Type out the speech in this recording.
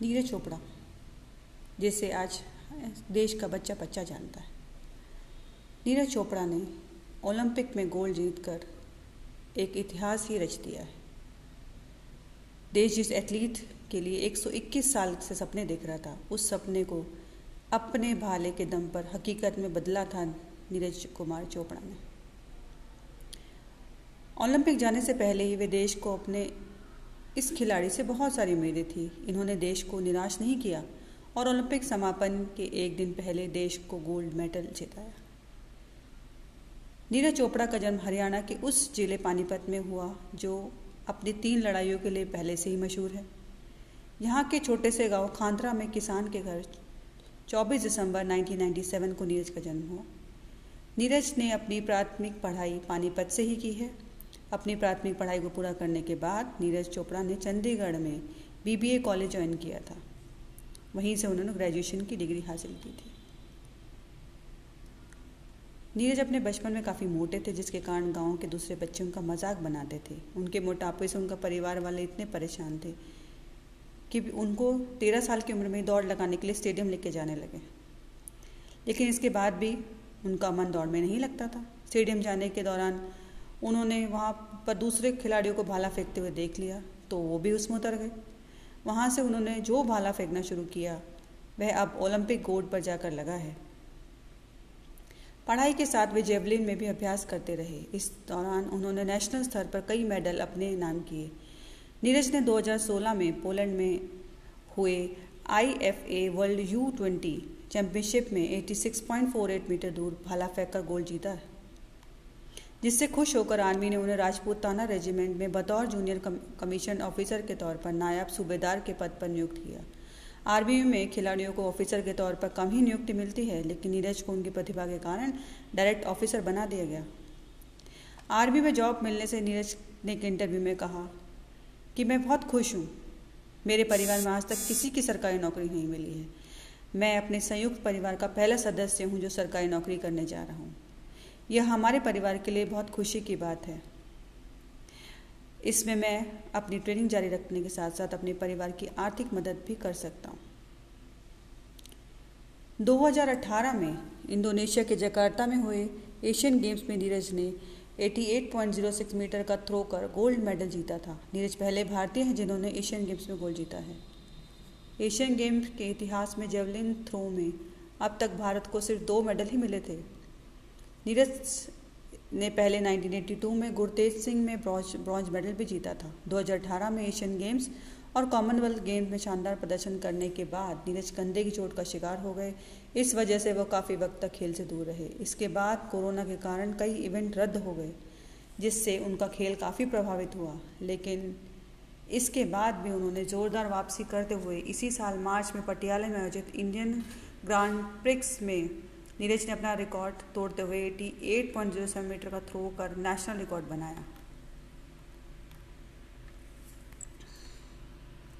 नीरज चोपड़ा, जिसे आज देश का बच्चा बच्चा जानता है। नीरज चोपड़ा ने ओलंपिक में गोल्ड जीतकर एक इतिहास ही रच दिया है। देश जिस एथलीट के लिए 121 साल से सपने देख रहा था, उस सपने को अपने भाले के दम पर हकीकत में बदला था नीरज कुमार चोपड़ा ने। ओलंपिक जाने से पहले ही वे देश को अपने इस खिलाड़ी से बहुत सारी उम्मीदें थी। इन्होंने देश को निराश नहीं किया और ओलंपिक समापन के एक दिन पहले देश को गोल्ड मेडल जिताया। नीरज चोपड़ा का जन्म हरियाणा के उस ज़िले पानीपत में हुआ, जो अपनी तीन लड़ाइयों के लिए पहले से ही मशहूर है। यहाँ के छोटे से गाँव खांद्रा में किसान के घर 24 दिसंबर 1997 को नीरज का जन्म हुआ। नीरज ने अपनी प्राथमिक पढ़ाई पानीपत से ही की है। अपनी प्राथमिक पढ़ाई को पूरा करने के बाद नीरज चोपड़ा ने चंडीगढ़ में बीबीए कॉलेज ज्वाइन किया था। वहीं से उन्होंने ग्रेजुएशन की डिग्री हासिल की थी। नीरज अपने बचपन में काफ़ी मोटे थे, जिसके कारण गाँव के दूसरे बच्चे उनका मज़ाक बनाते थे। उनके मोटापे से उनका परिवार वाले इतने परेशान थे कि उनको तेरह साल की उम्र में दौड़ लगाने के लिए स्टेडियम लेके जाने लगे। लेकिन इसके बाद भी उनका मन दौड़ में नहीं लगता था। स्टेडियम जाने के दौरान उन्होंने वहाँ पर दूसरे खिलाड़ियों को भाला फेंकते हुए देख लिया तो वो भी उसमें उतर गए। वहाँ से उन्होंने जो भाला फेंकना शुरू किया, वह अब ओलंपिक गोल्ड पर जाकर लगा है। पढ़ाई के साथ वे जेवलिन में भी अभ्यास करते रहे। इस दौरान उन्होंने नेशनल स्तर पर कई मेडल अपने नाम किए। नीरज ने 2016 में पोलैंड में हुए I F A world U twenty championship में 86.48 मीटर दूर भाला फेंक कर गोल्ड जीता। जिससे खुश होकर आर्मी ने उन्हें राजपूत ताना रेजिमेंट में बतौर जूनियर कमीशन ऑफिसर के तौर पर नायब सूबेदार के पद पर नियुक्त किया। आर्मी में खिलाड़ियों को ऑफिसर के तौर पर कम ही नियुक्ति मिलती है, लेकिन नीरज को उनकी प्रतिभा के कारण डायरेक्ट ऑफिसर बना दिया गया। आर्मी में जॉब मिलने से नीरज ने एक इंटरव्यू में कहा कि मैं बहुत खुश हूँ। मेरे परिवार में आज तक किसी की सरकारी नौकरी नहीं मिली है। मैं अपने संयुक्त परिवार का पहला सदस्य हूँ जो सरकारी नौकरी करने जा रहा हूँ। यह हमारे परिवार के लिए बहुत खुशी की बात है। इसमें मैं अपनी ट्रेनिंग जारी रखने के साथ साथ अपने परिवार की आर्थिक मदद भी कर सकता हूँ। 2018 में इंडोनेशिया के जकार्ता में हुए एशियन गेम्स में नीरज ने 88.06 मीटर का थ्रो कर गोल्ड मेडल जीता था। नीरज पहले भारतीय हैं जिन्होंने एशियन गेम्स में गोल्ड जीता है। एशियन गेम्स के इतिहास में जेवलिन थ्रो में अब तक भारत को सिर्फ़ दो मेडल ही मिले थे। नीरज ने पहले 1982 में गुरतेज सिंह में ब्रॉन्ज ब्रॉन्ज मेडल भी जीता था। 2018 में एशियन गेम्स और कॉमनवेल्थ गेम्स में शानदार प्रदर्शन करने के बाद नीरज कंधे की चोट का शिकार हो गए। इस वजह से वह काफ़ी वक्त तक खेल से दूर रहे। इसके बाद कोरोना के कारण कई इवेंट रद्द हो गए, जिससे उनका खेल काफ़ी प्रभावित हुआ। लेकिन इसके बाद भी उन्होंने ज़ोरदार वापसी करते हुए इसी साल मार्च में पटियाला में आयोजित इंडियन ग्रांड प्रिक्स में नीरज ने अपना रिकॉर्ड तोड़ते हुए eighty eight point zero seven metre का थ्रो कर नेशनल रिकॉर्ड बनाया।